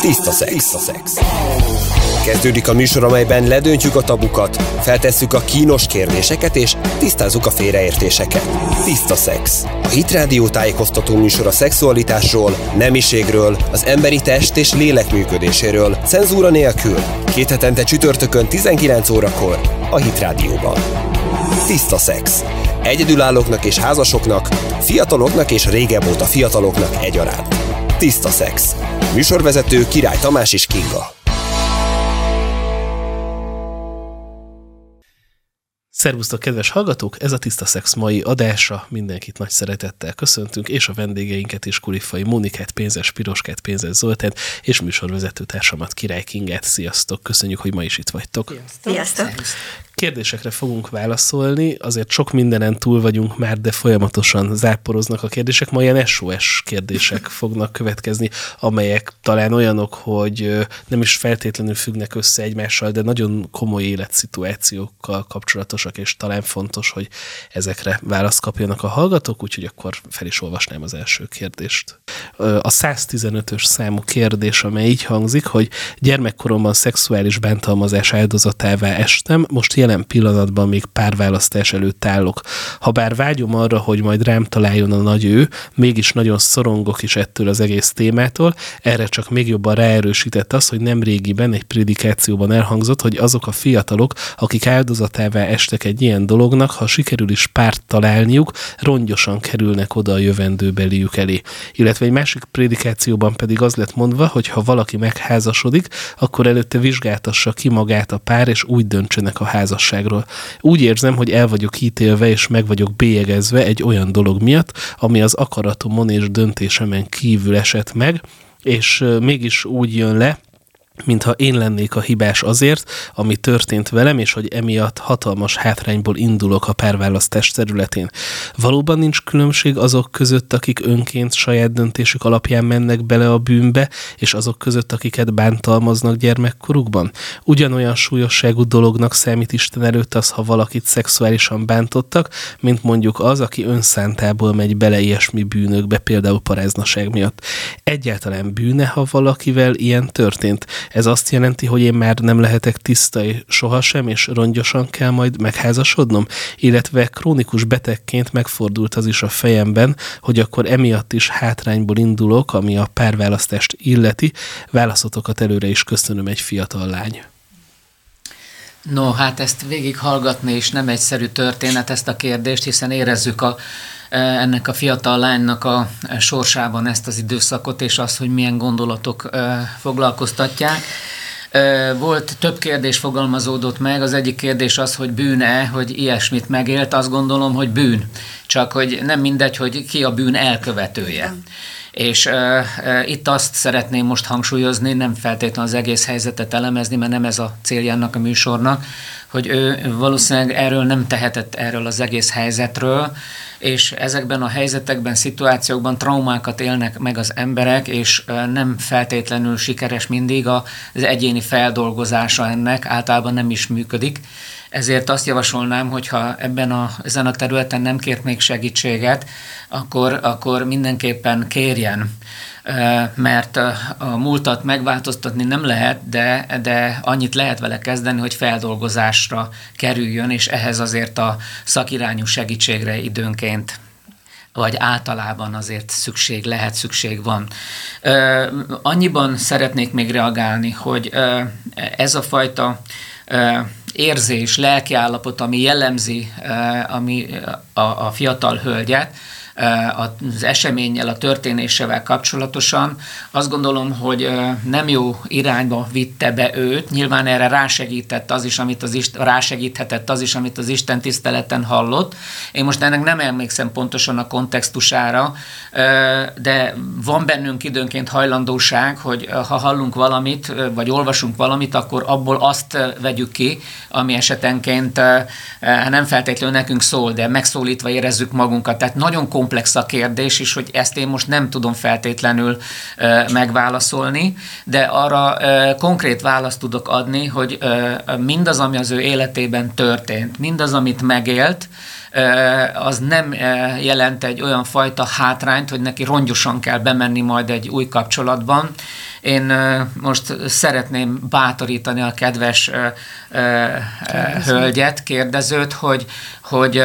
Tiszta szex. Tiszta szex. Kezdődik a műsor, amelyben ledöntjük a tabukat, feltesszük a kínos kérdéseket és tisztázzuk a félreértéseket. Tiszta szex. A Hit Rádió tájékoztató műsor a szexualitásról, nemiségről, az emberi test és lélek működéséről, cenzúra nélkül. Két hetente csütörtökön 19 órakor a Hit Rádióban. Tiszta szex. Egyedülállóknak és házasoknak, fiataloknak és régebb óta fiataloknak egyaránt. Tiszta szex. Műsorvezető Király Tamás és Kinga. Szervusztok, kedves hallgatók! Ez a Tiszta Szex mai adása. Mindenkit nagy szeretettel köszöntünk, és a vendégeinket is Kulifai Monikát, Pénzes Piroskát, Pénzes Zoltán, és műsorvezető társamat Király Kingát. Sziasztok! Köszönjük, hogy ma is itt vagytok. Sziasztok! Kérdésekre fogunk válaszolni, azért sok mindenen túl vagyunk már, de folyamatosan záporoznak a kérdések. Ma ilyen SOS kérdések fognak következni, amelyek talán olyanok, hogy nem is feltétlenül függnek össze egymással, de nagyon komoly életszituációkkal kapcsolatosak, és talán fontos, hogy ezekre választ kapjanak a hallgatók, úgyhogy akkor fel is olvasnám az első kérdést. A 115-ös számú kérdés, amely így hangzik, hogy gyermekkoromban szexuális bántalmazás áldozatává estem, most jelen jelen pillanatban még párválasztás előtt állok. Ha bár vágyom arra, hogy majd rám találjon a nagy ő, mégis nagyon szorongok is ettől az egész témától, erre csak még jobban ráerősített az, hogy nem régiben egy prédikációban elhangzott, hogy azok a fiatalok, akik áldozatává estek egy ilyen dolognak, ha sikerül is párt találniuk, rongyosan kerülnek oda a jövendőbeliük elé. Illetve egy másik prédikációban pedig az lett mondva, hogy ha valaki megházasodik, akkor előtte vizsgáltassa ki magát a pár, és úgy döntsenek a házas házasságról. Úgy érzem, hogy el vagyok ítélve és meg vagyok bélyegezve egy olyan dolog miatt, ami az akaratomon és döntésemen kívül esett meg, és mégis úgy jön le, mintha én lennék a hibás azért, ami történt velem, és hogy emiatt hatalmas hátrányból indulok a párválasztás területén. Valóban nincs különbség azok között, akik önként saját döntésük alapján mennek bele a bűnbe, és azok között, akiket bántalmaznak gyermekkorukban? Ugyanolyan súlyosságú dolognak számít Isten előtt az, ha valakit szexuálisan bántottak, mint mondjuk az, aki önszántából megy bele ilyesmi bűnökbe, például paráznaság miatt. Egyáltalán bűne, ha valakivel ilyen történt? Ez azt jelenti, hogy én már nem lehetek tiszta sohasem, és rongyosan kell majd megházasodnom? Illetve krónikus betegként megfordult az is a fejemben, hogy akkor emiatt is hátrányból indulok, ami a párválasztást illeti. Válaszotokat előre is köszönöm egy fiatal lány. No, hát ezt végighallgatni is nem egyszerű történet ezt a kérdést, hiszen érezzük a, e, ennek a fiatal lánynak a sorsában ezt az időszakot, és azt, hogy milyen gondolatok e, foglalkoztatják. E, volt több kérdés fogalmazódott meg, az egyik kérdés az, hogy bűne, hogy ilyesmit megélt, azt gondolom, hogy bűn. Csak hogy nem mindegy, hogy ki a bűn elkövetője. Mm. És uh, uh, itt azt szeretném most hangsúlyozni, nem feltétlenül az egész helyzetet elemezni, mert nem ez a céljának a műsornak, hogy ő valószínűleg erről nem tehetett erről az egész helyzetről, és ezekben a helyzetekben, szituációkban traumákat élnek meg az emberek, és nem feltétlenül sikeres mindig az egyéni feldolgozása ennek, általában nem is működik. Ezért azt javasolnám, hogyha ebben a, ezen a területen nem kért még segítséget, akkor, akkor mindenképpen kérjen mert a múltat megváltoztatni nem lehet, de, de annyit lehet vele kezdeni, hogy feldolgozásra kerüljön, és ehhez azért a szakirányú segítségre időnként vagy általában azért szükség lehet, szükség van. Annyiban szeretnék még reagálni, hogy ez a fajta érzés, lelkiállapot, ami jellemzi ami a, a fiatal hölgyet, az eseménnyel, a történésevel kapcsolatosan. Azt gondolom, hogy nem jó irányba vitte be őt. Nyilván erre rásegített az is, amit az Isten, rásegíthetett az is, amit az Isten tiszteleten hallott. Én most ennek nem emlékszem pontosan a kontextusára, de van bennünk időnként hajlandóság, hogy ha hallunk valamit, vagy olvasunk valamit, akkor abból azt vegyük ki, ami esetenként nem feltétlenül nekünk szól, de megszólítva érezzük magunkat. Tehát nagyon komplex a kérdés is, hogy ezt én most nem tudom feltétlenül megválaszolni, de arra konkrét választ tudok adni, hogy mindaz, ami az ő életében történt, mindaz, amit megélt, az nem jelent egy olyan fajta hátrányt, hogy neki rongyosan kell bemenni majd egy új kapcsolatban, én most szeretném bátorítani a kedves Kérdező. hölgyet, kérdezőt, hogy, hogy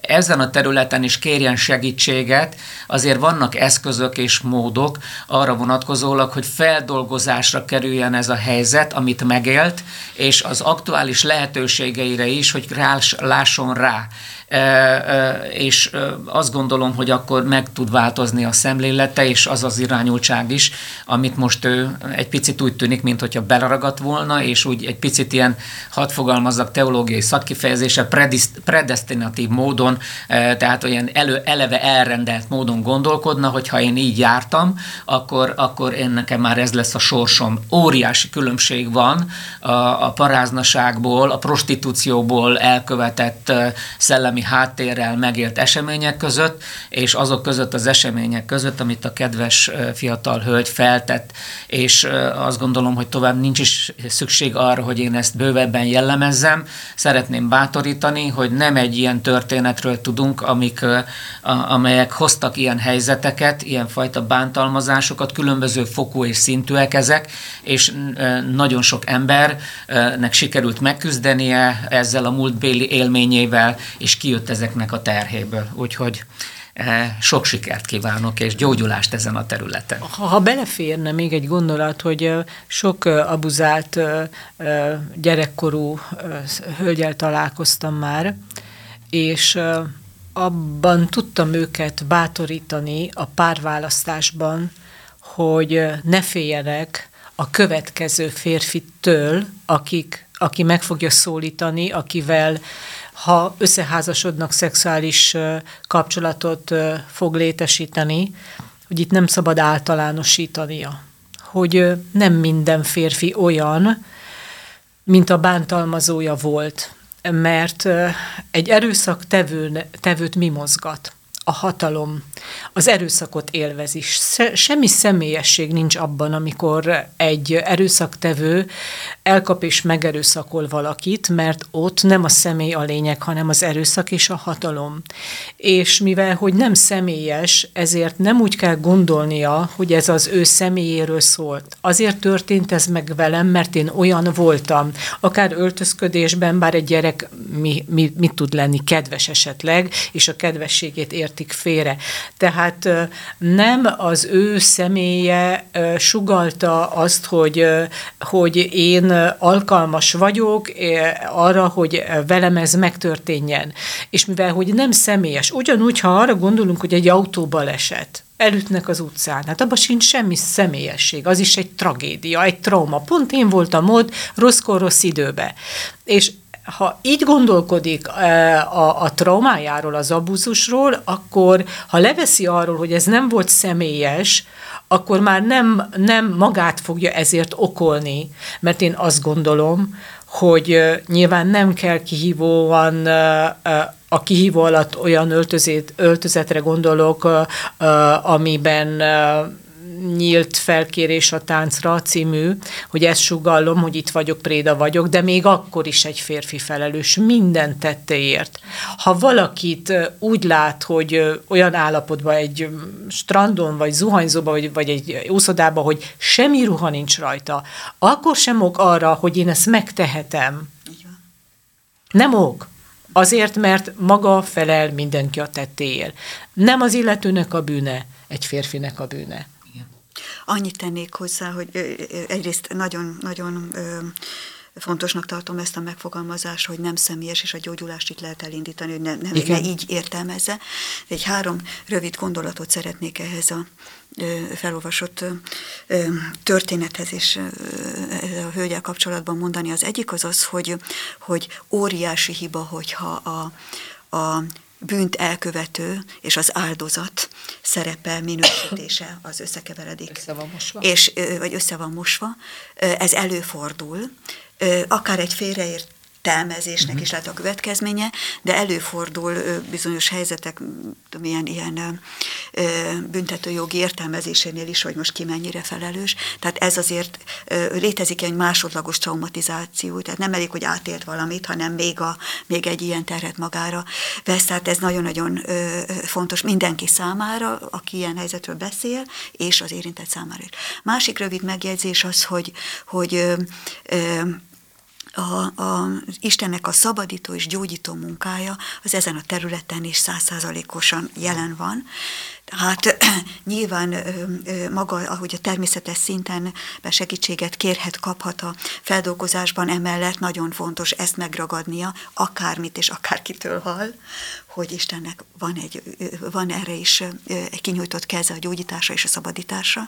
ezen a területen is kérjen segítséget, azért vannak eszközök és módok arra vonatkozólag, hogy feldolgozásra kerüljen ez a helyzet, amit megélt, és az aktuális lehetőségeire is, hogy lásson rá és azt gondolom, hogy akkor meg tud változni a szemlélete, és az az irányultság is, amit most ő egy picit úgy tűnik, mint hogyha beleragadt volna, és úgy egy picit ilyen, hadd fogalmazzak, teológiai szakkifejezése, predestinatív módon, tehát olyan elő, eleve elrendelt módon gondolkodna, hogy ha én így jártam, akkor, akkor én nekem már ez lesz a sorsom. Óriási különbség van a, a paráznaságból, a prostitúcióból elkövetett szellemi történelmi háttérrel megélt események között, és azok között az események között, amit a kedves fiatal hölgy feltett, és azt gondolom, hogy tovább nincs is szükség arra, hogy én ezt bővebben jellemezzem. Szeretném bátorítani, hogy nem egy ilyen történetről tudunk, amik, amelyek hoztak ilyen helyzeteket, ilyen fajta bántalmazásokat, különböző fokú és szintűek ezek, és nagyon sok embernek sikerült megküzdenie ezzel a múltbéli élményével, és ki kijött ezeknek a terhéből. Úgyhogy eh, sok sikert kívánok, és gyógyulást ezen a területen. Ha, ha beleférne még egy gondolat, hogy eh, sok eh, abuzált gyerekkorú hölgyel találkoztam már, és abban tudtam őket bátorítani a párválasztásban, hogy ne féljenek a következő férfitől, akik, aki meg fogja szólítani, akivel ha összeházasodnak, szexuális kapcsolatot fog létesíteni, hogy itt nem szabad általánosítania. Hogy nem minden férfi olyan, mint a bántalmazója volt, mert egy erőszak tevő, tevőt mi mozgat? a hatalom az erőszakot élvezi. Semmi személyesség nincs abban, amikor egy erőszaktevő elkap és megerőszakol valakit, mert ott nem a személy a lényeg, hanem az erőszak és a hatalom. És mivel, hogy nem személyes, ezért nem úgy kell gondolnia, hogy ez az ő személyéről szólt. Azért történt ez meg velem, mert én olyan voltam. Akár öltözködésben, bár egy gyerek mi, mi, mit tud lenni, kedves esetleg, és a kedvességét érti értik félre. Tehát nem az ő személye sugalta azt, hogy, hogy én alkalmas vagyok arra, hogy velem ez megtörténjen. És mivel, hogy nem személyes, ugyanúgy, ha arra gondolunk, hogy egy autóbaleset, elütnek az utcán. Hát abban sincs semmi személyesség, az is egy tragédia, egy trauma. Pont én voltam ott, rosszkor, rossz időbe. És ha így gondolkodik a, a traumájáról, az abúzusról, akkor ha leveszi arról, hogy ez nem volt személyes, akkor már nem, nem magát fogja ezért okolni, mert én azt gondolom, hogy nyilván nem kell kihívóan a kihívó alatt olyan öltözét, öltözetre gondolok, amiben nyílt felkérés a táncra című, hogy ezt sugallom, hogy itt vagyok, préda vagyok, de még akkor is egy férfi felelős minden tetteért. Ha valakit úgy lát, hogy olyan állapotban egy strandon, vagy zuhanyzóban, vagy, vagy egy úszodában, hogy semmi ruha nincs rajta, akkor sem ok arra, hogy én ezt megtehetem. Nem ok. Azért, mert maga felel mindenki a tettéért. Nem az illetőnek a bűne, egy férfinek a bűne. Annyit tennék hozzá, hogy egyrészt nagyon-nagyon fontosnak tartom ezt a megfogalmazást, hogy nem személyes, és a gyógyulást itt lehet elindítani, hogy ne, ne, ne így értelmezze. Egy három rövid gondolatot szeretnék ehhez a felolvasott történethez és a hölgyel kapcsolatban mondani. Az egyik az az, hogy, hogy óriási hiba, hogyha a, a bűnt elkövető és az áldozat szerepe, minősítése az összekeveredik. Össze van mosva. És, vagy össze van mosva. Ez előfordul. Akár egy félreért értelmezésnek is lehet a következménye, de előfordul bizonyos helyzetek, ilyen, ilyen büntetőjogi értelmezésénél is, hogy most ki mennyire felelős. Tehát ez azért létezik egy másodlagos traumatizáció, tehát nem elég, hogy átélt valamit, hanem még, a, még egy ilyen terhet magára vesz. Tehát ez nagyon-nagyon fontos mindenki számára, aki ilyen helyzetről beszél, és az érintett számára is. Másik rövid megjegyzés az, hogy, hogy a, a, Istennek a szabadító és gyógyító munkája az ezen a területen is százszázalékosan jelen van. Tehát nyilván maga, ahogy a természetes szinten segítséget kérhet, kaphat a feldolgozásban, emellett nagyon fontos ezt megragadnia, akármit és akárkitől hall, hogy Istennek van, egy, van erre is egy kinyújtott keze a gyógyításra és a szabadításra.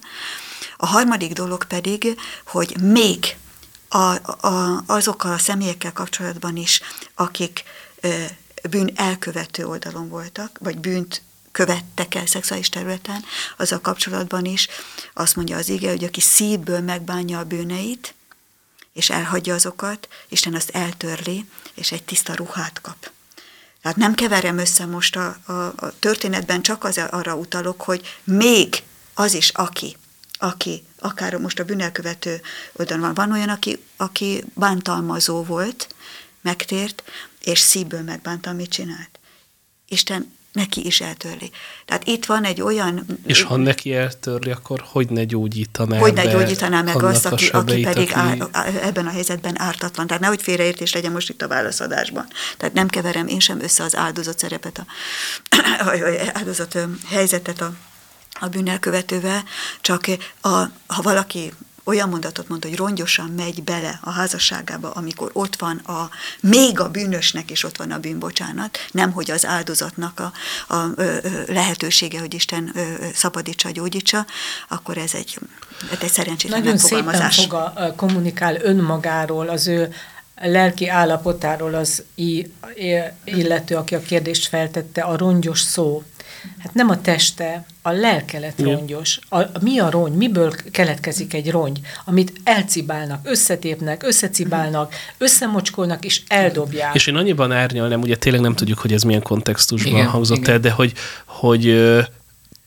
A harmadik dolog pedig, hogy még a, a, azokkal a személyekkel kapcsolatban is, akik bűn elkövető oldalon voltak, vagy bűnt követtek el szexuális területen, azzal kapcsolatban is azt mondja az ige, hogy aki szívből megbánja a bűneit, és elhagyja azokat, Isten azt eltörli, és egy tiszta ruhát kap. Tehát nem keverem össze most a, a, a történetben, csak az arra utalok, hogy még az is, aki aki akár most a bűnelkövető oldalon van, van olyan, aki, aki bántalmazó volt, megtért, és szívből megbánta, amit csinált. Isten neki is eltörli. Tehát itt van egy olyan... És ha neki eltörli, akkor hogy ne gyógyítaná Hogy ne gyógyítaná meg azt, aki, aki pedig aki... Á, ebben a helyzetben ártatlan. Tehát nehogy félreértés legyen most itt a válaszadásban. Tehát nem keverem én sem össze az áldozat szerepet, a, a áldozat helyzetet a a bűnelkövetővel, csak a, ha valaki olyan mondatot mond, hogy rongyosan megy bele a házasságába, amikor ott van a, még a bűnösnek is ott van a bűnbocsánat, nem hogy az áldozatnak a, a, a lehetősége, hogy Isten ö, szabadítsa, gyógyítsa, akkor ez egy, ez egy szerencsétlen Nagyon szépen foga, kommunikál önmagáról, az ő lelki állapotáról az illető, aki a kérdést feltette, a rongyos szó. Hát nem a teste, a lelke lett rongyos. A, mi a rony? Miből keletkezik egy rongy? Amit elcibálnak, összetépnek, összecibálnak, összemocskolnak és eldobják. És én annyiban árnyalnám, ugye tényleg nem tudjuk, hogy ez milyen kontextusban igen, hangzott igen. el, de hogy, hogy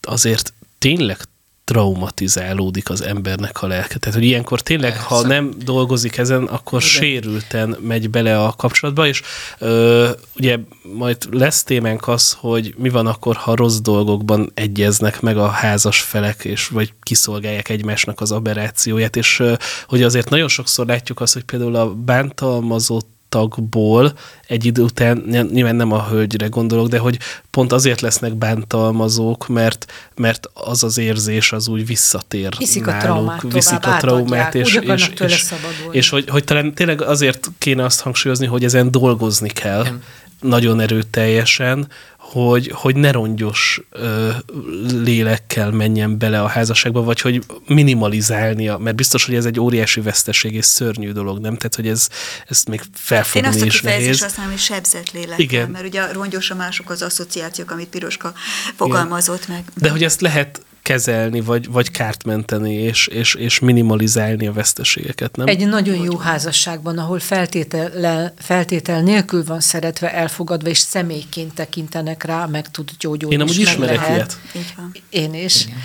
azért tényleg traumatizálódik az embernek a lelke. Tehát, hogy ilyenkor tényleg, Persze. ha nem dolgozik ezen, akkor Igen. sérülten megy bele a kapcsolatba, és ö, ugye majd lesz témánk az, hogy mi van akkor, ha rossz dolgokban egyeznek meg a házas felek, és vagy kiszolgálják egymásnak az aberrációját, és ö, hogy azért nagyon sokszor látjuk azt, hogy például a bántalmazott tagból egy idő után, nyilván nem a hölgyre gondolok, de hogy pont azért lesznek bántalmazók, mert, mert az az érzés az úgy visszatér viszik náluk, a traumát, viszik a traumát, és, és, és, és hogy, hogy talán tényleg azért kéne azt hangsúlyozni, hogy ezen dolgozni kell, nem. nagyon erőteljesen, hogy, hogy ne rongyos ö, lélekkel menjen bele a házasságba, vagy hogy minimalizálnia, mert biztos, hogy ez egy óriási veszteség és szörnyű dolog, nem? Tehát, hogy ez, ezt még felfogni Én azt is nehéz. Azt használom, hogy sebzett lélekkel, Igen. mert ugye a rongyos a mások az asszociációk, amit Piroska fogalmazott Igen. meg. De hogy ezt lehet kezelni, vagy, vagy kárt menteni, és, és, és minimalizálni a veszteségeket, nem? Egy nagyon jó házasságban, ahol feltétel, feltétel nélkül van szeretve, elfogadva, és személyként tekintenek rá, meg tud gyógyulni. Én amúgy ismerek lehet. ilyet. Én is. Igen.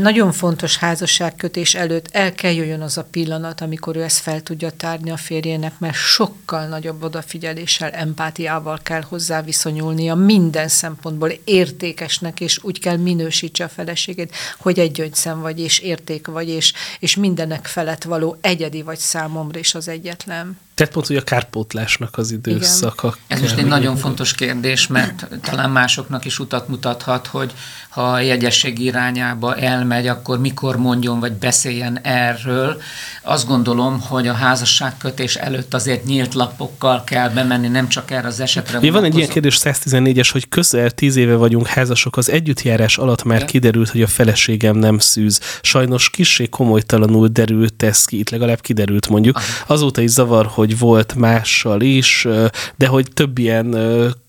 Nagyon fontos házasságkötés előtt el kell jöjjön az a pillanat, amikor ő ezt fel tudja tárni a férjének, mert sokkal nagyobb odafigyeléssel, empátiával kell hozzá viszonyulnia minden szempontból értékesnek, és úgy kell minősítse a feleségét, hogy egy gyöngyszem vagy, és érték vagy, és, és mindenek felett való egyedi vagy számomra is az egyetlen. Tehát pont, hogy a kárpótlásnak az időszaka. Igen. Ez most egy nagyon fontos kérdés, mert talán másoknak is utat mutathat, hogy ha a jegyesség irányába elmegy, akkor mikor mondjon, vagy beszéljen erről. Azt gondolom, hogy a házasságkötés előtt azért nyílt lapokkal kell bemenni, nem csak erre az esetre. Mi van egy ilyen kérdés 114-es, hogy közel tíz éve vagyunk házasok, az együttjárás alatt már Igen. kiderült, hogy a feleségem nem szűz. Sajnos kissé komolytalanul derült ez ki, itt legalább kiderült mondjuk. Azóta is zavar, hogy volt mással is, de hogy több ilyen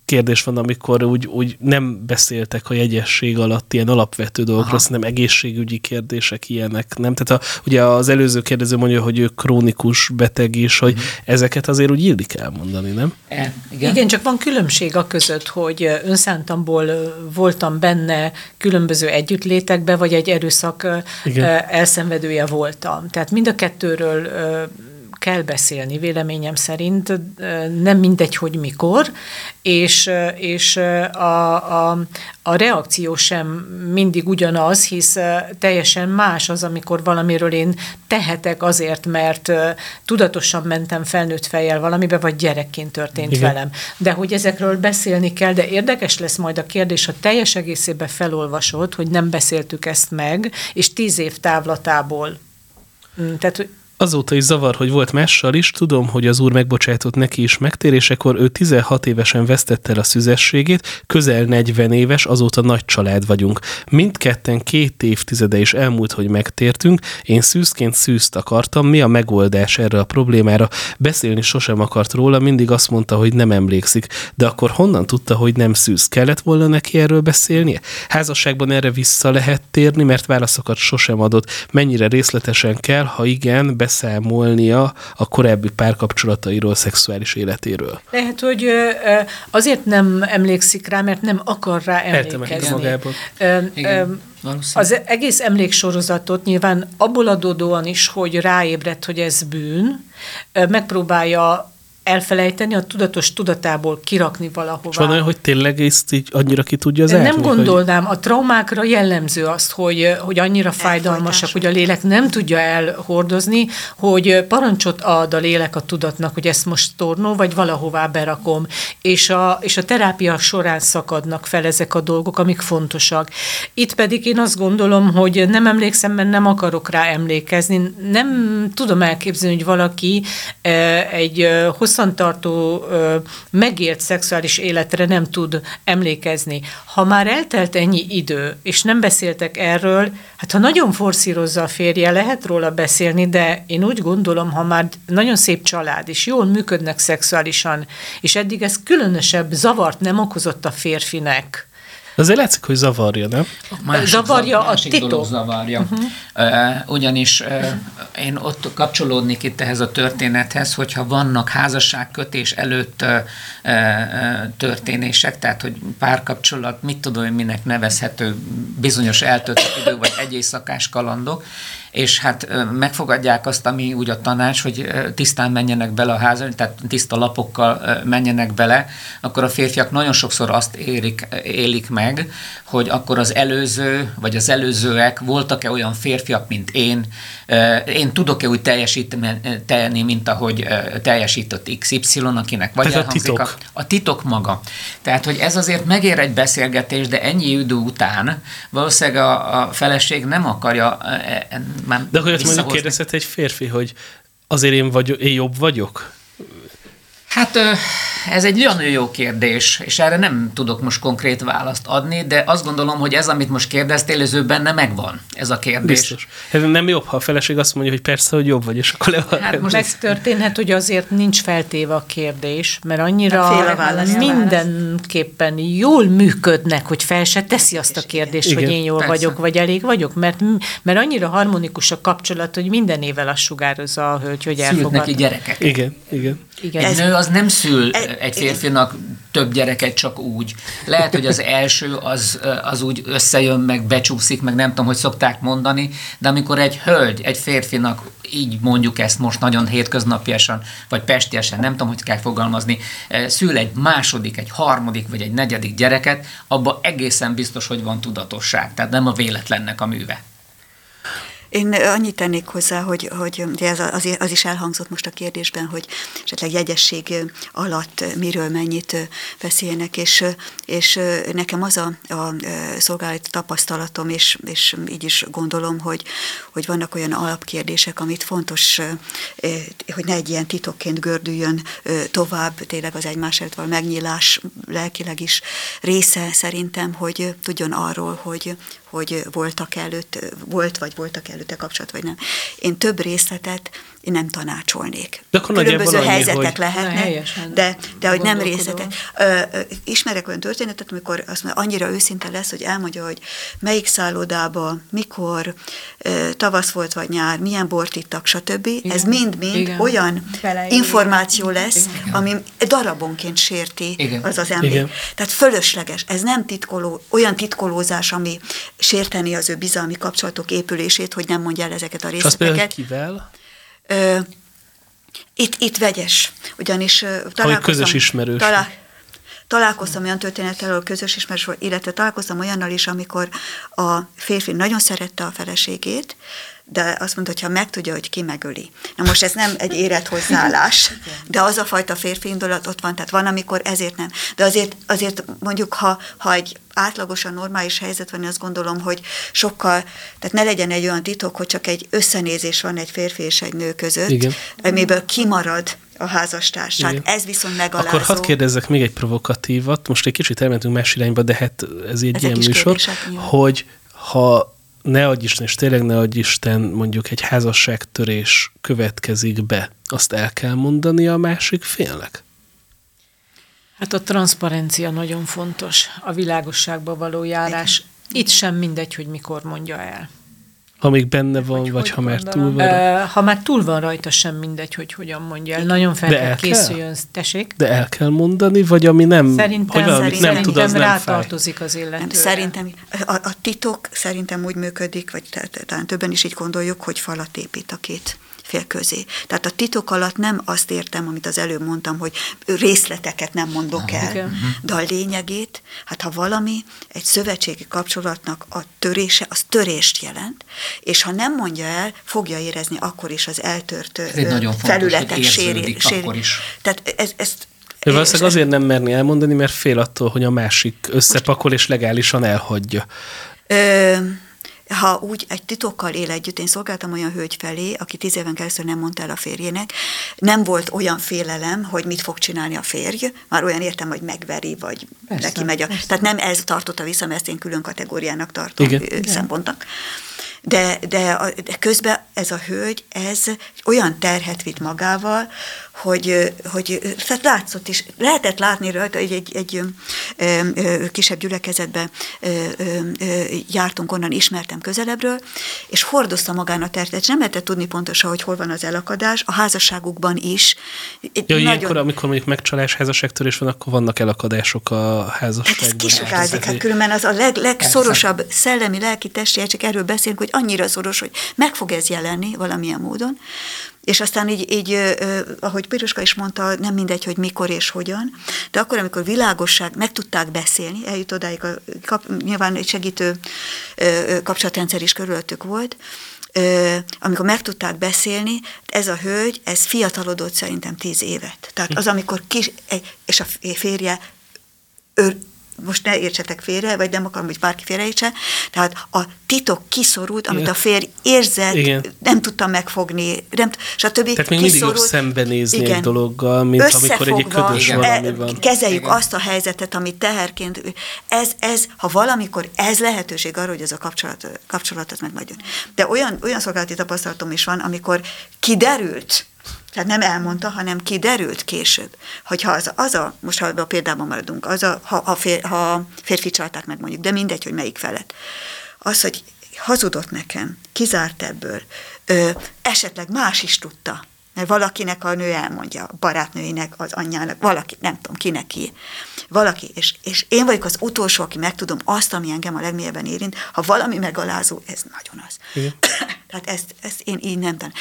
kérdés van, amikor úgy, úgy nem beszéltek a jegyesség alatt ilyen alapvető dolgokról, hanem egészségügyi kérdések ilyenek, nem? Tehát a, ugye az előző kérdező mondja, hogy ő krónikus beteg is, hogy mm. ezeket azért úgy illik elmondani, nem? E, igen. igen, csak van különbség a között, hogy önszántamból voltam benne különböző együttlétekbe, vagy egy erőszak igen. elszenvedője voltam. Tehát mind a kettőről kell beszélni, véleményem szerint, nem mindegy, hogy mikor, és, és a, a, a reakció sem mindig ugyanaz, hisz teljesen más az, amikor valamiről én tehetek azért, mert tudatosan mentem felnőtt fejjel valamibe, vagy gyerekként történt Igen. velem. De hogy ezekről beszélni kell, de érdekes lesz majd a kérdés, ha teljes egészében felolvasod, hogy nem beszéltük ezt meg, és tíz év távlatából mm, tehát, Azóta is zavar, hogy volt mással is, tudom, hogy az úr megbocsájtott neki is megtérésekor, ő 16 évesen vesztette el a szüzességét, közel 40 éves, azóta nagy család vagyunk. Mindketten két évtizede is elmúlt, hogy megtértünk, én szűzként szűzt akartam, mi a megoldás erre a problémára? Beszélni sosem akart róla, mindig azt mondta, hogy nem emlékszik, de akkor honnan tudta, hogy nem szűz? Kellett volna neki erről beszélnie? Házasságban erre vissza lehet térni, mert válaszokat sosem adott. Mennyire részletesen kell, ha igen, beszámolnia a korábbi párkapcsolatairól, szexuális életéről. Lehet, hogy azért nem emlékszik rá, mert nem akar rá emlékezni. Igen. Az egész emléksorozatot nyilván abból adódóan is, hogy ráébredt, hogy ez bűn, megpróbálja elfelejteni, a tudatos tudatából kirakni valahová. És van olyan, hogy tényleg ezt így annyira ki tudja az Nem gondolnám, hogy... a traumákra jellemző azt, hogy, hogy annyira fájdalmasak, hogy a lélek nem tudja elhordozni, hogy parancsot ad a lélek a tudatnak, hogy ezt most tornó, vagy valahová berakom. És a, és a terápia során szakadnak fel ezek a dolgok, amik fontosak. Itt pedig én azt gondolom, hogy nem emlékszem, mert nem akarok rá emlékezni. Nem tudom elképzelni, hogy valaki eh, egy eh, hosszú hosszantartó megélt szexuális életre nem tud emlékezni. Ha már eltelt ennyi idő, és nem beszéltek erről, hát ha nagyon forszírozza a férje, lehet róla beszélni, de én úgy gondolom, ha már nagyon szép család, és jól működnek szexuálisan, és eddig ez különösebb zavart nem okozott a férfinek, Azért látszik, hogy zavarja, nem? A másik zavarja a titok. zavarja. Uh-huh. Uh, ugyanis uh, én ott kapcsolódnék itt ehhez a történethez, hogyha vannak házasságkötés előtt uh, uh, történések, tehát hogy párkapcsolat, mit tudom én minek nevezhető bizonyos eltöltött idő, vagy egy éjszakás kalandok, és hát megfogadják azt, ami úgy a tanács, hogy tisztán menjenek bele a házba, tehát tiszta lapokkal menjenek bele, akkor a férfiak nagyon sokszor azt érik, élik meg, hogy akkor az előző, vagy az előzőek voltak-e olyan férfiak, mint én, én tudok-e úgy teljesíteni, mint ahogy teljesített XY, akinek vagy a titok. A, a titok maga. Tehát, hogy ez azért megér egy beszélgetés, de ennyi idő után valószínűleg a, a feleség nem akarja már De akkor mondjuk kérdezhet egy férfi, hogy azért én, vagyok, én jobb vagyok? Hát ez egy nagyon jó kérdés, és erre nem tudok most konkrét választ adni, de azt gondolom, hogy ez, amit most kérdeztél, ez ő benne megvan, ez a kérdés. Biztos. Ez nem jobb, ha a feleség azt mondja, hogy persze, hogy jobb vagy, és akkor le Hát most megtörténhet, hogy azért nincs feltéve a kérdés, mert annyira hát mindenképpen jól működnek, hogy fel se teszi azt a kérdést, Igen, hogy én jól persze. vagyok, vagy elég vagyok, mert, mert annyira harmonikus a kapcsolat, hogy minden évvel azt sugározza a hölgy, hogy elfogad. neki gyerekek. Igen, igen. Igen. Egy nő az nem szül egy férfinak több gyereket csak úgy. Lehet, hogy az első az, az úgy összejön, meg becsúszik, meg nem tudom, hogy szokták mondani, de amikor egy hölgy, egy férfinak így mondjuk ezt most nagyon hétköznapiasan, vagy pestiesen, nem tudom, hogy kell fogalmazni, szül egy második, egy harmadik, vagy egy negyedik gyereket, abban egészen biztos, hogy van tudatosság. Tehát nem a véletlennek a műve. Én annyit tennék hozzá, hogy, hogy ez az, az is elhangzott most a kérdésben, hogy esetleg jegyesség alatt miről mennyit beszélnek, és, és nekem az a, a szolgálati tapasztalatom, és, és így is gondolom, hogy, hogy vannak olyan alapkérdések, amit fontos, hogy ne egy ilyen titokként gördüljön tovább, tényleg az egymás való megnyílás lelkileg is része szerintem, hogy tudjon arról, hogy, hogy voltak előtt, volt vagy voltak előtte kapcsolat, vagy nem. Én több részletet én nem tanácsolnék. De akkor Különböző annyi, helyzetek hogy- lehetnek, de, de hogy nem részletek. Ismerek olyan történetet, amikor azt mondja, annyira őszinte lesz, hogy elmondja, hogy melyik szállodába, mikor, tavasz volt vagy nyár, milyen bort ittak, stb. Ez mind-mind Igen. olyan Beleír. információ lesz, ami darabonként sérti Igen. az az ember. Igen. Tehát fölösleges. Ez nem titkoló, olyan titkolózás, ami sérteni az ő bizalmi kapcsolatok épülését, hogy nem mondja el ezeket a És azt például részleteket. kivel? Ö, itt, itt vegyes, ugyanis ö, találkoztam... közös ismerős. találkoztam olyan történettel, közös ismerős volt, illetve találkoztam olyannal is, amikor a férfi nagyon szerette a feleségét, de azt mondta, hogy ha megtudja, hogy ki megöli. Na most ez nem egy érett hozzáállás, de az a fajta férfi indulat ott van, tehát van, amikor ezért nem. De azért, azért mondjuk, ha, ha egy átlagosan normális helyzet van, én azt gondolom, hogy sokkal, tehát ne legyen egy olyan titok, hogy csak egy összenézés van egy férfi és egy nő között, Igen. amiből kimarad a házastárs. Tehát Igen. ez viszont megalázó. Akkor hadd kérdezzek még egy provokatívat, most egy kicsit elmentünk más irányba, de hát ez egy Ezek ilyen műsor, hogy ha ne adj Isten, és tényleg ne adj Isten, mondjuk egy házasságtörés következik be, azt el kell mondani a másik félnek? Hát a transzparencia nagyon fontos, a világosságba való járás. Itt sem mindegy, hogy mikor mondja el. Ha még benne van, hogy vagy hogy ha már túl van. Ö, Ha már túl van rajta, sem mindegy, hogy hogyan mondja el. Nagyon fel De kell el kell? készüljön. Tessék? De el kell mondani, vagy ami nem, Szerintem, hogy valamit nem tud, az szerintem nem fáj. rátartozik az illetőre. Nem, szerintem a, a titok szerintem úgy működik, vagy talán többen is így gondoljuk, hogy falat épít a két fél közé. Tehát a titok alatt nem azt értem, amit az előbb mondtam, hogy részleteket nem mondok el, Igen. de a lényegét, hát ha valami egy szövetségi kapcsolatnak a törése, az törést jelent, és ha nem mondja el, fogja érezni akkor is az eltört felületek akkor is. Tehát ez, ezt Ő valószínűleg azért nem merni elmondani, mert fél attól, hogy a másik összepakol és legálisan elhagyja. Ö, ha úgy egy titokkal él együtt, én szolgáltam olyan hölgy felé, aki tíz éven keresztül nem mondta el a férjének, nem volt olyan félelem, hogy mit fog csinálni a férj, már olyan értem, hogy megveri, vagy Persze, neki megy a... persze. Tehát nem ez tartotta vissza, mert ezt én külön kategóriának tartom Igen. szempontnak. De, de, de közben ez a hölgy, ez olyan terhet vitt magával, hogy, hogy tehát látszott is, lehetett látni rajta, egy, egy, egy kisebb gyülekezetbe jártunk, onnan ismertem közelebbről, és hordozta magán a terhet, és nem lehetett tudni pontosan, hogy hol van az elakadás, a házasságukban is. Egy Ja, ilyenkor, amikor mondjuk megcsalás, házasságtörés van, akkor vannak elakadások a Hát ez házasságban. kisugázik, hát különben az a leg, legszorosabb szellemi, lelki, testi, csak erről beszélünk, hogy annyira szoros, hogy meg fog ez jelenni valamilyen módon, és aztán így, így ahogy Piroska is mondta, nem mindegy, hogy mikor és hogyan, de akkor, amikor világosság, meg tudták beszélni, eljut odáig, a, kap, nyilván egy segítő kapcsolatrendszer is körülöttük volt, amikor meg tudták beszélni, ez a hölgy, ez fiatalodott szerintem tíz évet. Tehát az, amikor kis, és a férje ő, most ne értsetek félre, vagy nem akarom, hogy bárki félreértse, tehát a titok kiszorult, amit Igen. a férj érzett, Igen. nem tudta megfogni, nem, stb. Tehát még mindig jobb szembenézni egy dologgal, mint amikor egy ködös Igen. valami e, van. Kezeljük Igen. azt a helyzetet, amit teherként, ez, ez, ha valamikor ez lehetőség arra, hogy ez a kapcsolat, kapcsolatot megmaradjon. De olyan, olyan szolgálati tapasztalatom is van, amikor kiderült, tehát nem elmondta, hanem kiderült később, hogy ha az, az a, most ha a példában maradunk, az a, ha, ha, fér, ha férfi csalták meg mondjuk, de mindegy, hogy melyik felett, az, hogy hazudott nekem, kizárt ebből, ö, esetleg más is tudta, mert valakinek a nő elmondja, a barátnőinek, az anyjának, valaki, nem tudom, kinek ki, valaki, és, és én vagyok az utolsó, aki megtudom azt, ami engem a legmélyebben érint, ha valami megalázó, ez nagyon az. Igen. Tehát ezt, ezt én így nem tudom.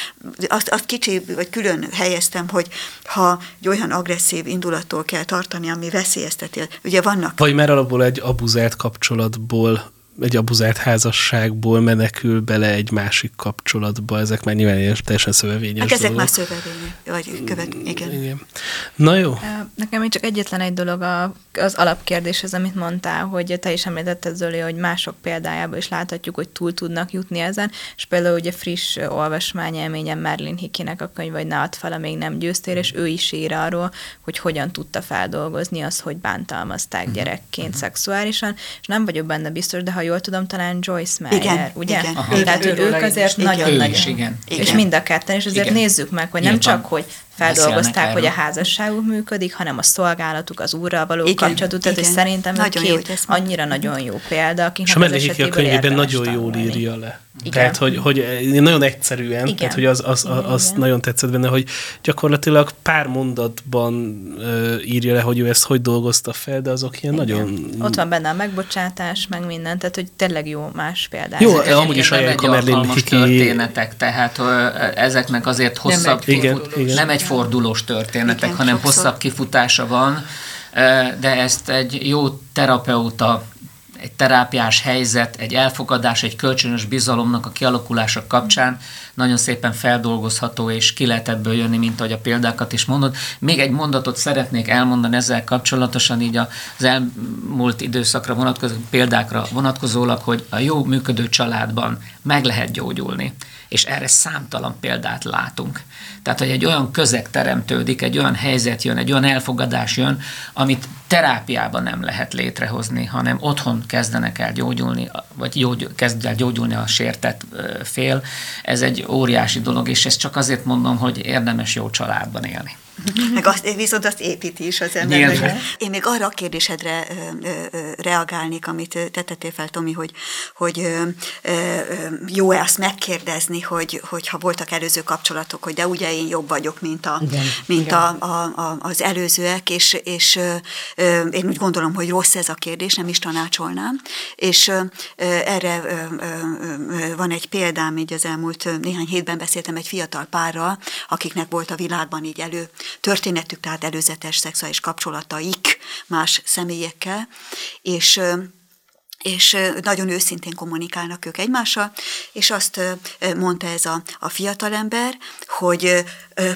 Azt, azt kicsi, vagy külön helyeztem, hogy ha egy olyan agresszív indulattól kell tartani, ami veszélyezteti, ugye vannak Vagy már alapból egy abuzált kapcsolatból, egy abuzált házasságból menekül bele egy másik kapcsolatba. Ezek már nyilván ilyen teljesen szövevényes Hát ezek dolgok. már szövevények, vagy követ, igen. Igen. Na jó. Nekem még csak egyetlen egy dolog a, az alapkérdéshez, amit mondtál, hogy te is említetted, Zoli, hogy mások példájából is láthatjuk, hogy túl tudnak jutni ezen, és például ugye friss ö, olvasmányélményem Merlin Hickinek a könyv, hogy ne add fel, amíg nem győztél, és ő is ír arról, hogy hogyan tudta feldolgozni azt, hogy bántalmazták gyerekként szexuálisan, és nem vagyok benne biztos, de ha jól tudom, talán Joyce Meyer, igen, ugye? Igen, Aha. Tehát ők, ők azért igen. nagyon, is, igen. És mind a ketten, és azért igen. nézzük meg, hogy nem Nyilván. csak, hogy feldolgozták, hogy a házasságuk működik, hanem a szolgálatuk, az úrral való igen, kapcsolatuk, tehát hogy szerintem nagyon két jó, annyira nagyon jó példa, akiknek És a Melléki a könyvében nagyon jól tanulni. írja le. Igen. Tehát, hogy, hogy nagyon egyszerűen, Igen. tehát, hogy az, az, az, az nagyon tetszett benne, hogy gyakorlatilag pár mondatban uh, írja le, hogy ő ezt hogy dolgozta fel, de azok ilyen Igen. nagyon... Ott van benne a megbocsátás, meg minden, tehát, hogy tényleg jó más példák. Jó, Ezek amúgy is ajánljuk a Merlin történetek, tehát ezeknek azért hosszabb... Nem egy, igen, igen. Nem egy fordulós történetek, Igen, hanem sokszor. hosszabb kifutása van, de ezt egy jó terapeuta egy terápiás helyzet, egy elfogadás, egy kölcsönös bizalomnak a kialakulása kapcsán nagyon szépen feldolgozható, és ki lehet ebből jönni, mint ahogy a példákat is mondod. Még egy mondatot szeretnék elmondani ezzel kapcsolatosan, így az elmúlt időszakra vonatkozó példákra vonatkozólag, hogy a jó működő családban meg lehet gyógyulni és erre számtalan példát látunk. Tehát, hogy egy olyan közeg teremtődik, egy olyan helyzet jön, egy olyan elfogadás jön, amit terápiában nem lehet létrehozni, hanem otthon kezdenek el gyógyulni, vagy gyógy, kezd el gyógyulni a sértett fél. Ez egy óriási dolog, és ezt csak azért mondom, hogy érdemes jó családban élni. Meg azt, viszont azt építi is az ember. Én még arra a kérdésedre ö, ö, reagálnék, amit te tettél fel, Tomi, hogy, hogy jó-e azt megkérdezni, hogy, hogy ha voltak előző kapcsolatok, hogy de ugye én jobb vagyok, mint, a, Igen. mint Igen. A, a, a, az előzőek, és, és ö, én úgy gondolom, hogy rossz ez a kérdés, nem is tanácsolnám, és ö, erre ö, ö, van egy példám, így az elmúlt néhány hétben beszéltem egy fiatal párral, akiknek volt a világban így elő történetük, tehát előzetes szexuális kapcsolataik más személyekkel, és és nagyon őszintén kommunikálnak ők egymással, és azt mondta ez a, a fiatalember, hogy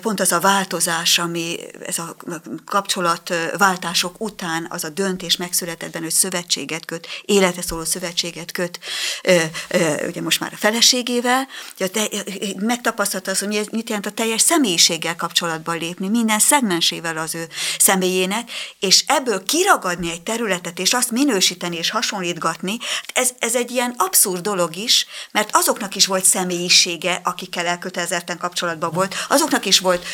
pont az a változás, ami ez a kapcsolatváltások után az a döntés megszületett benne, hogy szövetséget köt, életre szóló szövetséget köt, ugye most már a feleségével, megtapasztalta az, hogy mit jelent a teljes személyiséggel kapcsolatban lépni, minden szegmensével az ő személyének, és ebből kiragadni egy területet, és azt minősíteni és hasonlítgatni, ez, ez egy ilyen abszurd dolog is, mert azoknak is volt személyisége, akikkel elkötelezetten kapcsolatban volt, azoknak is volt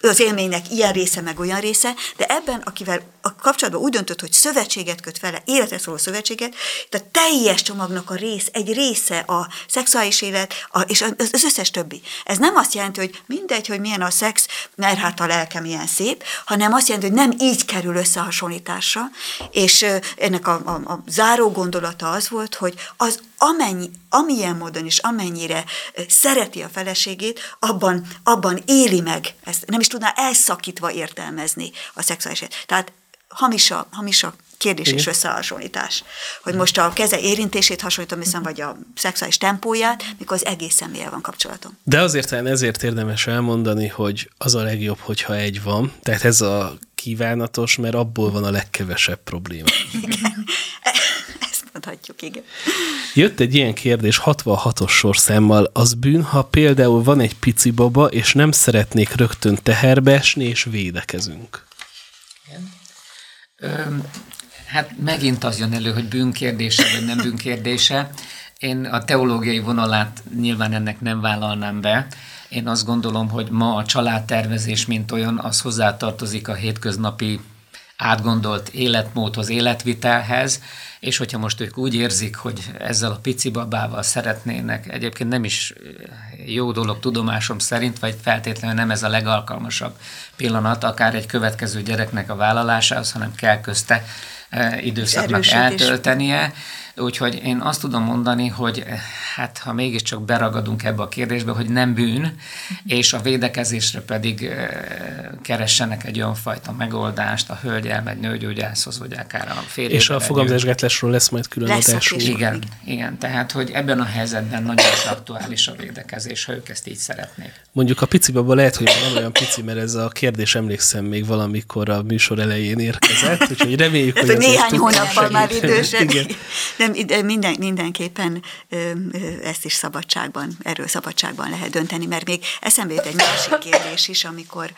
az élménynek ilyen része, meg olyan része, de ebben, akivel a kapcsolatban úgy döntött, hogy szövetséget köt vele, életre szóló szövetséget, a teljes csomagnak a rész, egy része a szexuális élet, a, és az összes többi. Ez nem azt jelenti, hogy mindegy, hogy milyen a szex, mert hát a lelkem ilyen szép, hanem azt jelenti, hogy nem így kerül összehasonlításra, és ennek a, a, a záró gondolata az volt, hogy az amennyi, amilyen módon is, amennyire szereti a feleségét, abban, abban éli meg, ezt nem is tudná elszakítva értelmezni a szexuális Tehát hamis a, hamis a kérdés Igen. és összehasonlítás. Hogy most a keze érintését hasonlítom hiszem, vagy a szexuális tempóját, mikor az egész személlyel van kapcsolatom. De azért ezért érdemes elmondani, hogy az a legjobb, hogyha egy van. Tehát ez a kívánatos, mert abból van a legkevesebb probléma. Igen mondhatjuk, igen. Jött egy ilyen kérdés 66-os sorszámmal, az bűn, ha például van egy pici baba, és nem szeretnék rögtön teherbe esni, és védekezünk. Igen. Ö, hát megint az jön elő, hogy bűnkérdése, vagy nem bűnkérdése. Én a teológiai vonalát nyilván ennek nem vállalnám be. Én azt gondolom, hogy ma a családtervezés, mint olyan, az hozzátartozik a hétköznapi átgondolt életmódhoz, életvitelhez, és hogyha most ők úgy érzik, hogy ezzel a pici babával szeretnének, egyébként nem is jó dolog tudomásom szerint, vagy feltétlenül nem ez a legalkalmasabb pillanat, akár egy következő gyereknek a vállalásához, hanem kell közte időszaknak eltöltenie. Úgyhogy én azt tudom mondani, hogy hát ha mégiscsak beragadunk ebbe a kérdésbe, hogy nem bűn, és a védekezésre pedig keressenek egy olyan fajta megoldást a hölgy elmegy nőgyógyászhoz, vagy akár a férjével. És a fogamzásgátlásról lesz majd külön lesz adásunk. Igen, igen, tehát hogy ebben a helyzetben nagyon is aktuális a védekezés, ha ők ezt így szeretnék. Mondjuk a pici baba lehet, hogy nem olyan pici, mert ez a kérdés emlékszem még valamikor a műsor elején érkezett, úgyhogy reméljük, hát, hogy, hogy néhány hónappal már idősebb. Igen. Nem, minden, mindenképpen ezt is szabadságban, erről szabadságban lehet dönteni, mert még eszembe jut egy másik kérdés is, amikor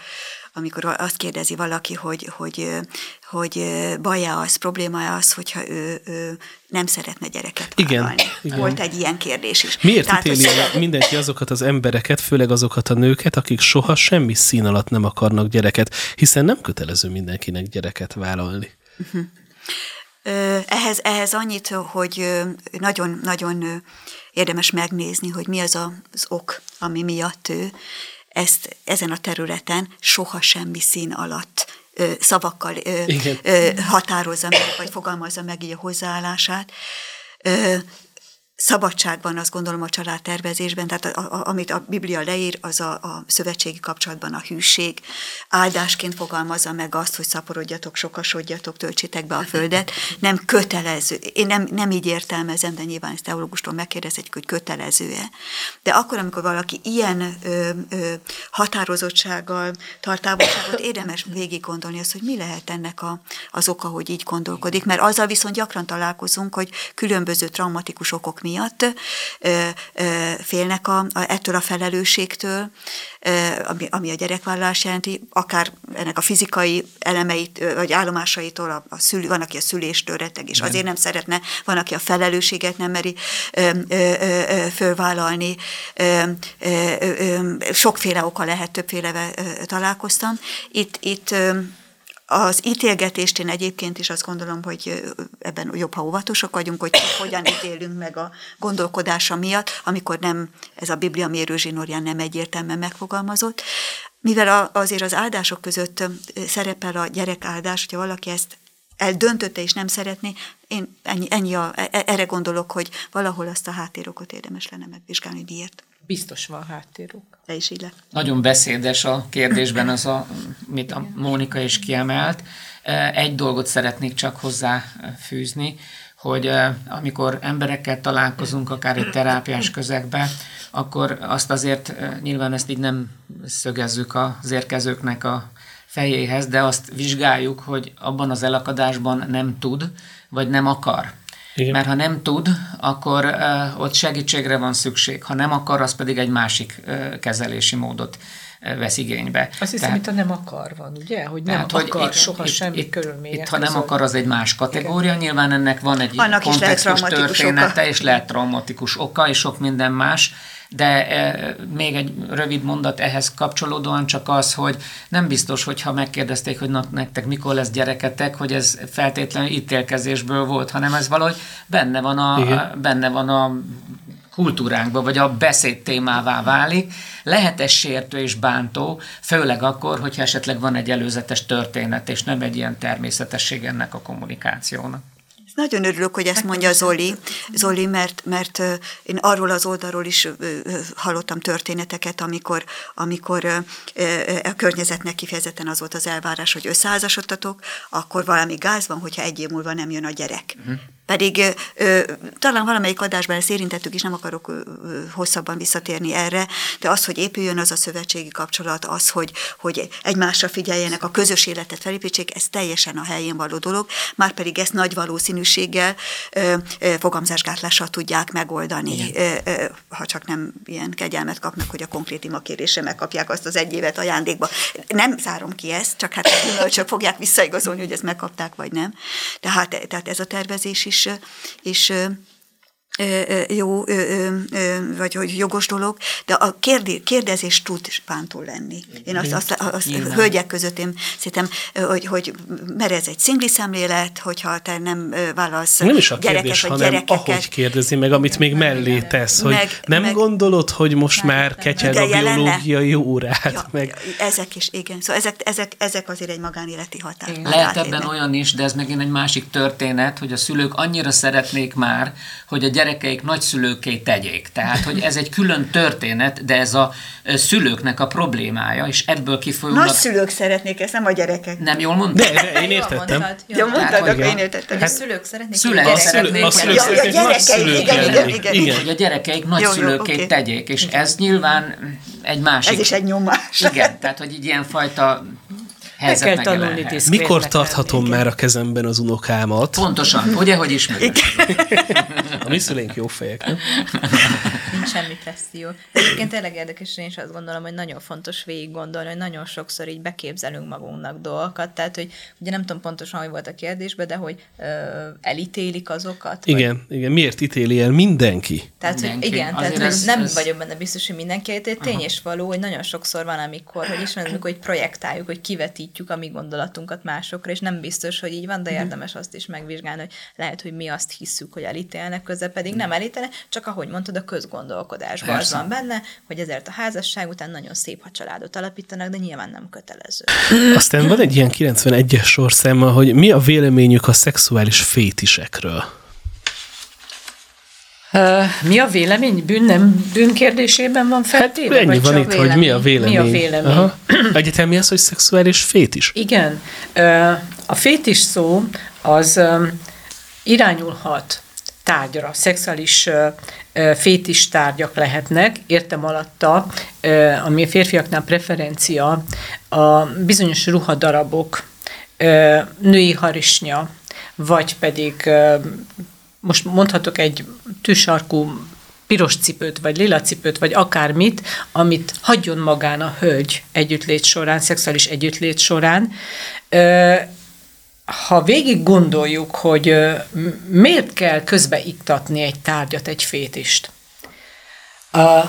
amikor azt kérdezi valaki, hogy, hogy, hogy baj-e az, probléma-e az, hogyha ő, ő nem szeretne gyereket igen, igen. Volt egy ilyen kérdés is. Miért Tehát, ítéli hogy... mindenki azokat az embereket, főleg azokat a nőket, akik soha semmi szín alatt nem akarnak gyereket, hiszen nem kötelező mindenkinek gyereket vállalni. Uh-huh. Ehhez, ehhez annyit, hogy nagyon-nagyon érdemes megnézni, hogy mi az az ok, ami miatt ő ezt ezen a területen soha semmi szín alatt szavakkal határozza meg, vagy fogalmazza meg így a hozzáállását szabadság van, azt gondolom, a családtervezésben, tehát a, a, amit a Biblia leír, az a, a szövetségi kapcsolatban a hűség. Áldásként fogalmazza meg azt, hogy szaporodjatok, sokasodjatok, töltsétek be a földet. Nem kötelező. Én nem, nem így értelmezem, de nyilván ezt teológustól megkérdezhetjük, hogy kötelező-e. De akkor, amikor valaki ilyen ö, ö, határozottsággal tart távolságot, érdemes végig gondolni azt, hogy mi lehet ennek a, az oka, hogy így gondolkodik. Mert azzal viszont gyakran találkozunk, hogy különböző traumatikus okok miatt félnek a, a, ettől a felelősségtől, ami, ami a gyerekvállalás jelenti, akár ennek a fizikai elemeit, vagy állomásaitól, a, a szülő, van, aki a szüléstől reteg, és azért nem szeretne, van, aki a felelősséget nem meri ö, ö, ö, fölvállalni. Ö, ö, ö, sokféle oka lehet, többféle találkoztam. Itt, itt az ítélgetést én egyébként is azt gondolom, hogy ebben jobb, ha óvatosak vagyunk, hogy hogyan ítélünk meg a gondolkodása miatt, amikor nem ez a Biblia mérőzsinórján nem egyértelműen megfogalmazott. Mivel azért az áldások között szerepel a gyerek áldás, hogyha valaki ezt eldöntötte és nem szeretné, én ennyi, ennyi a, e, e, erre gondolok, hogy valahol azt a háttérokot érdemes lenne megvizsgálni, miért. Biztos van háttérok. Te is így le. Nagyon beszédes a kérdésben az, a, mit a Mónika is kiemelt. Egy dolgot szeretnék csak hozzá fűzni, hogy amikor emberekkel találkozunk, akár egy terápiás közegben, akkor azt azért nyilván ezt így nem szögezzük az érkezőknek a fejéhez, de azt vizsgáljuk, hogy abban az elakadásban nem tud, vagy nem akar. Igen. Mert ha nem tud, akkor uh, ott segítségre van szükség. Ha nem akar, az pedig egy másik uh, kezelési módot uh, vesz igénybe. Azt hiszem, itt a nem akar van, ugye? Hogy nem tehát, akar hogy itt, soha itt, semmi itt, Itt, ha nem akar, az egy más kategória. Igen. Nyilván ennek van egy Annak kontextus története, oka. és lehet traumatikus oka, és sok minden más de e, még egy rövid mondat ehhez kapcsolódóan csak az, hogy nem biztos, hogyha megkérdezték, hogy na, nektek mikor lesz gyereketek, hogy ez feltétlenül ítélkezésből volt, hanem ez valahogy benne van a, a benne van a kultúránkba, vagy a beszéd témává válik, lehet ez sértő és bántó, főleg akkor, hogyha esetleg van egy előzetes történet, és nem egy ilyen természetesség ennek a kommunikációnak. Nagyon örülök, hogy ezt mondja Zoli, Zoli mert, mert én arról az oldalról is hallottam történeteket, amikor, amikor a környezetnek kifejezetten az volt az elvárás, hogy összeházasodtatok, akkor valami gáz van, hogyha egy év múlva nem jön a gyerek. Uh-huh. Pedig ö, talán valamelyik adásban ezt érintettük, és nem akarok ö, hosszabban visszatérni erre, de az, hogy épüljön az a szövetségi kapcsolat, az, hogy, hogy egymásra figyeljenek, a közös életet felépítsék, ez teljesen a helyén való dolog, már pedig ezt nagy valószínűséggel ö, ö, fogamzásgátlással tudják megoldani, ö, ö, ha csak nem ilyen kegyelmet kapnak, hogy a konkrét imakérésre megkapják azt az egy évet ajándékba. Nem zárom ki ezt, csak hát csak fogják visszaigazolni, hogy ezt megkapták, vagy nem. Tehát, tehát ez a tervezés is és, és jó, vagy hogy jogos dolog, de a kérdezés tud bántó lenni. Én azt, azt, azt hölgyek között én szerintem, hogy, hogy mert ez egy szingli szemlélet, hogyha te nem vállalsz nem is a gyerekek, kérdés, hanem gyerekeket. ahogy kérdezi meg, amit még mellé tesz, hogy meg, nem meg, gondolod, hogy most meg, már ketyeg a biológiai órát? Ja, meg. Ezek is, igen. Szóval ezek, ezek, ezek azért egy magánéleti határ. Lehet ebben olyan is, de ez megint egy másik történet, hogy a szülők annyira szeretnék már, hogy a gyerekeik nagyszülőké tegyék. Tehát, hogy ez egy külön történet, de ez a szülőknek a problémája, és ebből kifolyólag... Nagyszülők szeretnék ezt, nem a gyerekek. Nem jól mondtad? De, de én értettem. Jó mondtad, akkor én értettem. Hát, a szülők szeretnék szülők a szeretnék. A szülők szeretnék nagyszülők igen, igen, igen, igen. Hogy a gyerekeik nagyszülőké okay. tegyék, és ez nyilván egy másik... Ez is egy nyomás. Igen, tehát, hogy így ilyenfajta Meg kell tanulni Mikor tarthatom már a kezemben az unokámat? Pontosan, ugye, hogy ismerem. a mi szüleink jó fejek, nem? Nincs semmi presszió. Egyébként tényleg érdekes, én is azt gondolom, hogy nagyon fontos végig gondolni, hogy nagyon sokszor így beképzelünk magunknak dolgokat, tehát, hogy ugye nem tudom pontosan, hogy volt a kérdésben, de hogy ö, elítélik azokat. Igen, vagy... igen. Miért ítéli el mindenki? Tehát, mindenki. hogy igen, Azért tehát ez, nem ez... vagyok benne biztos, hogy mindenki, egy tény és való, hogy nagyon sokszor van, amikor, hogy is amikor hogy projektáljuk, hogy kivetítjük a mi gondolatunkat másokra, és nem biztos, hogy így van, de érdemes azt is megvizsgálni, hogy lehet, hogy mi azt hiszük, hogy elítélnek, közben pedig nem elítélnek, csak ahogy mondtad, a közgondolkodásban az van benne, hogy ezért a házasság után nagyon szép, ha családot alapítanak, de nyilván nem kötelező. Aztán van egy ilyen 91-es sorszáma, hogy mi a véleményük a szexuális fétisekről? Mi a vélemény? Bűn nem bűn kérdésében van feltéve? Hát ennyi van itt, vélemény? hogy mi a vélemény. Mi a vélemény? Aha. Egyetem mi az, hogy szexuális fétis? Igen. A fétis szó az irányulhat tárgyra, szexuális fétis tárgyak lehetnek, értem alatta, ami a férfiaknál preferencia, a bizonyos ruhadarabok, uh, női harisnya, vagy pedig most mondhatok egy tűsarkú piros cipőt, vagy lila cipőt, vagy akármit, amit hagyjon magán a hölgy együttlét során, szexuális együttlét során. Ha végig gondoljuk, hogy miért kell közbeiktatni egy tárgyat, egy fétist,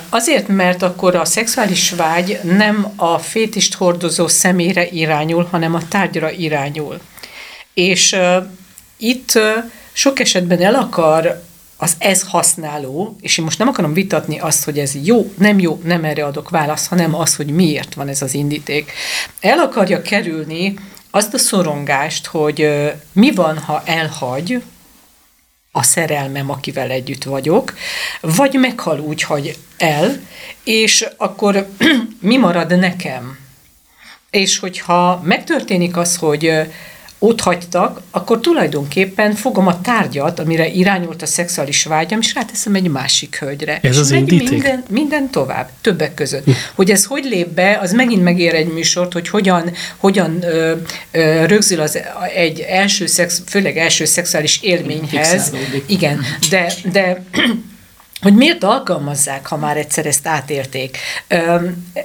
Azért, mert akkor a szexuális vágy nem a fétist hordozó személyre irányul, hanem a tárgyra irányul. És uh, itt uh, sok esetben el akar az ez használó, és én most nem akarom vitatni azt, hogy ez jó, nem jó, nem erre adok választ, hanem az, hogy miért van ez az indíték. El akarja kerülni azt a szorongást, hogy mi van, ha elhagy a szerelmem, akivel együtt vagyok, vagy meghal úgy, hogy el, és akkor mi marad nekem? És hogyha megtörténik az, hogy ott hagytak, akkor tulajdonképpen fogom a tárgyat, amire irányult a szexuális vágyam, és ráteszem egy másik hölgyre. Ez és az indíték? Minden, minden tovább, többek között. Hm. Hogy ez hogy lép be, az megint megér egy műsort, hogy hogyan, hogyan ö, ö, rögzül az egy első szex, főleg első szexuális élményhez. Igen, de, de hogy miért alkalmazzák, ha már egyszer ezt átérték.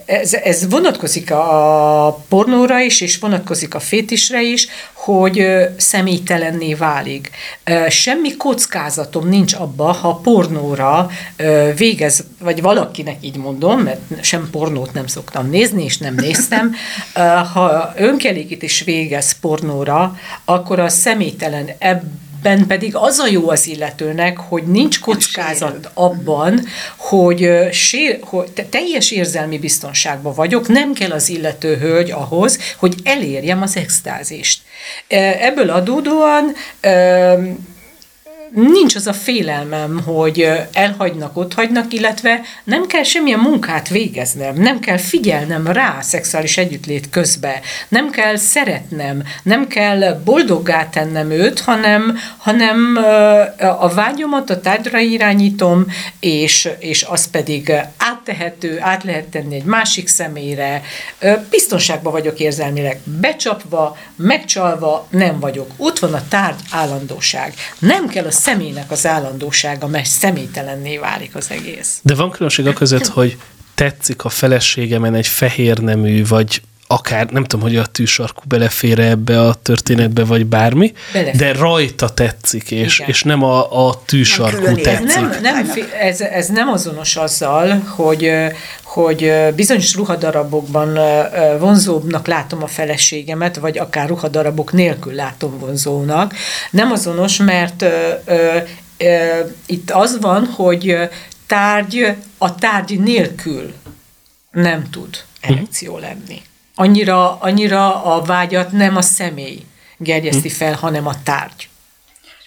Ez, ez vonatkozik a pornóra is, és vonatkozik a fétisre is, hogy személytelenné válik. Semmi kockázatom nincs abba, ha pornóra végez, vagy valakinek így mondom, mert sem pornót nem szoktam nézni, és nem néztem, ha önkelégítés végez pornóra, akkor a személytelen ebben ben pedig az a jó az illetőnek, hogy nincs kockázat abban, hogy, sér, hogy teljes érzelmi biztonságban vagyok, nem kell az illető hölgy ahhoz, hogy elérjem az extázist. Ebből adódóan nincs az a félelmem, hogy elhagynak, ott hagynak, illetve nem kell semmilyen munkát végeznem, nem kell figyelnem rá szexuális együttlét közbe, nem kell szeretnem, nem kell boldoggá tennem őt, hanem, hanem a vágyomat a tárgyra irányítom, és, és az pedig áttehető, át lehet tenni egy másik személyre, biztonságban vagyok érzelmileg, becsapva, megcsalva nem vagyok. Ott van a tárgy állandóság. Nem kell a személynek az állandósága, mert személytelenné válik az egész. De van különbség a között, hogy tetszik a feleségemen egy fehér nemű, vagy akár, nem tudom, hogy a tűsarkú belefér ebbe a történetbe, vagy bármi, belefér. de rajta tetszik, és, és nem a, a tűsarkú nem tetszik. Ez nem, nem, ez, ez nem azonos azzal, hogy, hogy bizonyos ruhadarabokban vonzóbbnak látom a feleségemet, vagy akár ruhadarabok nélkül látom vonzónak. Nem azonos, mert ö, ö, ö, itt az van, hogy tárgy a tárgy nélkül nem tud erekció lenni annyira, annyira a vágyat nem a személy gerjeszti fel, hanem a tárgy.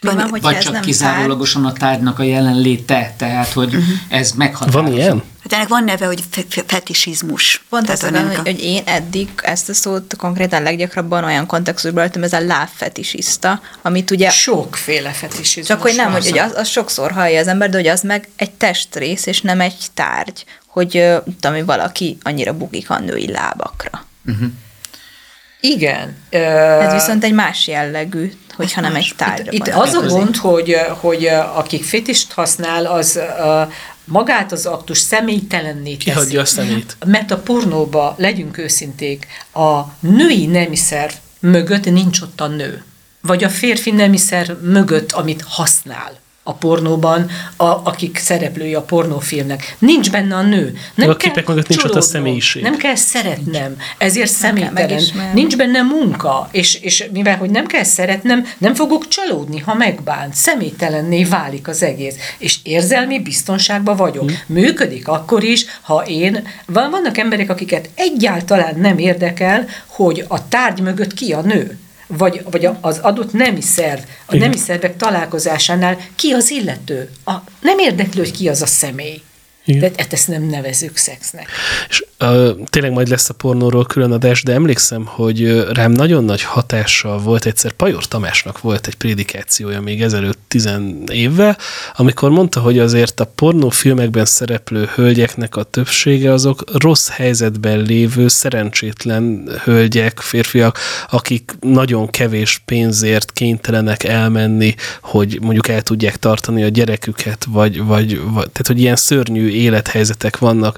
Van, van, vagy csak nem kizárólagosan tárgy. a tárgynak a jelenléte, tehát hogy uh-huh. ez meghatározó. Van ilyen? Hát ennek van neve, hogy fetisizmus. Pont azt mondom, hogy, hogy én eddig ezt a szót konkrétan leggyakrabban olyan kontextusban öltöm, ez a lábfetisista, amit ugye... Sokféle fetisizmus. Csak hogy nem, hogy, hogy az, az sokszor hallja az ember, de hogy az meg egy testrész, és nem egy tárgy, hogy tudom, hogy valaki annyira bugik a női lábakra. Uh-huh. Igen. Ez viszont egy más jellegű, hogyha nem egy tárgyra. Itt, itt az a gond, hogy, hogy akik fétist használ, az magát az aktus személytelenné teszi. Kihagyja a szemét. Mert a pornóba, legyünk őszinték, a női nemiszer mögött nincs ott a nő. Vagy a férfi nemiszer mögött, amit használ a pornóban, a, akik szereplői a pornófilmnek. Nincs benne a nő. Nem a képek mögött nincs ott a személyiség. Nem kell szeretnem, ezért személytelen. Nincs benne munka, és, és mivel, hogy nem kell szeretnem, nem fogok csalódni, ha megbánt. Személytelenné válik az egész. És érzelmi biztonságban vagyok. Hmm. Működik akkor is, ha én... Van, vannak emberek, akiket egyáltalán nem érdekel, hogy a tárgy mögött ki a nő vagy, vagy az adott nemi szerv, a nemi szervek találkozásánál ki az illető. A, nem érdeklő, hogy ki az a személy. Igen. De hát ezt nem nevezük szexnek. És uh, tényleg majd lesz a pornóról külön adás, de emlékszem, hogy rám nagyon nagy hatással volt egyszer Pajor Tamásnak volt egy prédikációja még ezelőtt tizen évvel, amikor mondta, hogy azért a pornófilmekben szereplő hölgyeknek a többsége azok rossz helyzetben lévő, szerencsétlen hölgyek, férfiak, akik nagyon kevés pénzért kénytelenek elmenni, hogy mondjuk el tudják tartani a gyereküket, vagy, vagy, vagy tehát, hogy ilyen szörnyű élethelyzetek vannak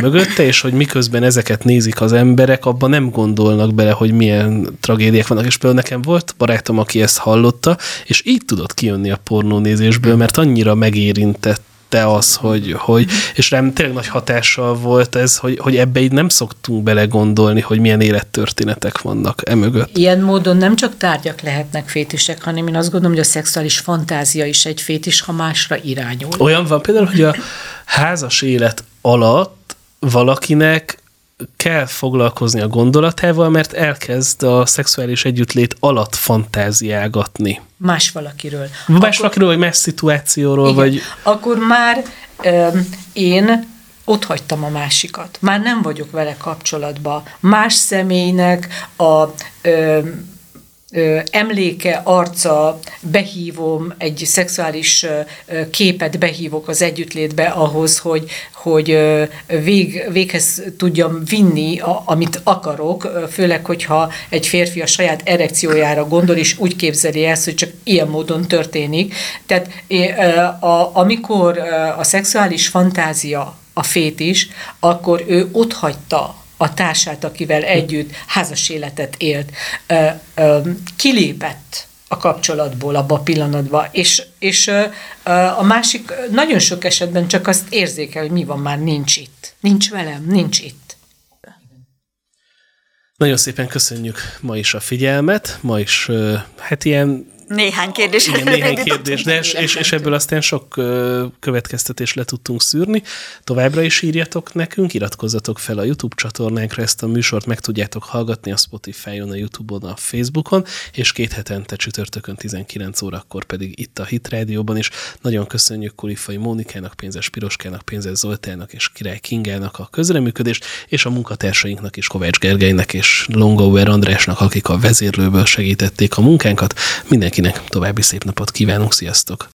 mögötte, és hogy miközben ezeket nézik az emberek, abban nem gondolnak bele, hogy milyen tragédiák vannak. És például nekem volt barátom, aki ezt hallotta, és így tudott kijönni a pornónézésből, mert annyira megérintett te az, hogy, hogy és rám tényleg nagy hatással volt ez, hogy, hogy ebbe így nem szoktunk belegondolni, hogy milyen élettörténetek vannak emögött. Ilyen módon nem csak tárgyak lehetnek fétisek, hanem én azt gondolom, hogy a szexuális fantázia is egy fétis, ha másra irányul. Olyan van például, hogy a házas élet alatt valakinek kell foglalkozni a gondolatával, mert elkezd a szexuális együttlét alatt fantáziágatni. Más valakiről. Más akkor, valakiről, vagy más szituációról, igen, vagy... Akkor már um, én ott hagytam a másikat. Már nem vagyok vele kapcsolatban. Más személynek a um, ö, emléke, arca, behívom, egy szexuális képet behívok az együttlétbe ahhoz, hogy, hogy vég, véghez tudjam vinni, a, amit akarok, főleg, hogyha egy férfi a saját erekciójára gondol, és úgy képzeli ezt, hogy csak ilyen módon történik. Tehát amikor a szexuális fantázia a fét is, akkor ő ott hagyta a társát, akivel együtt házas életet élt, kilépett a kapcsolatból abba a pillanatban, és, és a másik nagyon sok esetben csak azt érzékel, hogy mi van már, nincs itt. Nincs velem, nincs itt. Nagyon szépen köszönjük ma is a figyelmet, ma is hát ilyen néhány kérdés. Igen, néhány kérdés, de és, és, és ebből aztán sok következtetés le tudtunk szűrni. Továbbra is írjatok nekünk, iratkozzatok fel a YouTube csatornánkra, ezt a műsort meg tudjátok hallgatni a Spotify-on, a YouTube-on, a Facebookon, és két hetente csütörtökön 19 órakor pedig itt a Hit Rádióban is. Nagyon köszönjük Kulifai Mónikának, Pénzes Piroskának, Pénzes Zoltának és Király Kingának a közreműködést, és a munkatársainknak is Kovács Gergelynek és Longauer Andrásnak, akik a vezérlőből segítették a munkánkat. Mindenki Mindenkinek további szép napot kívánunk, sziasztok!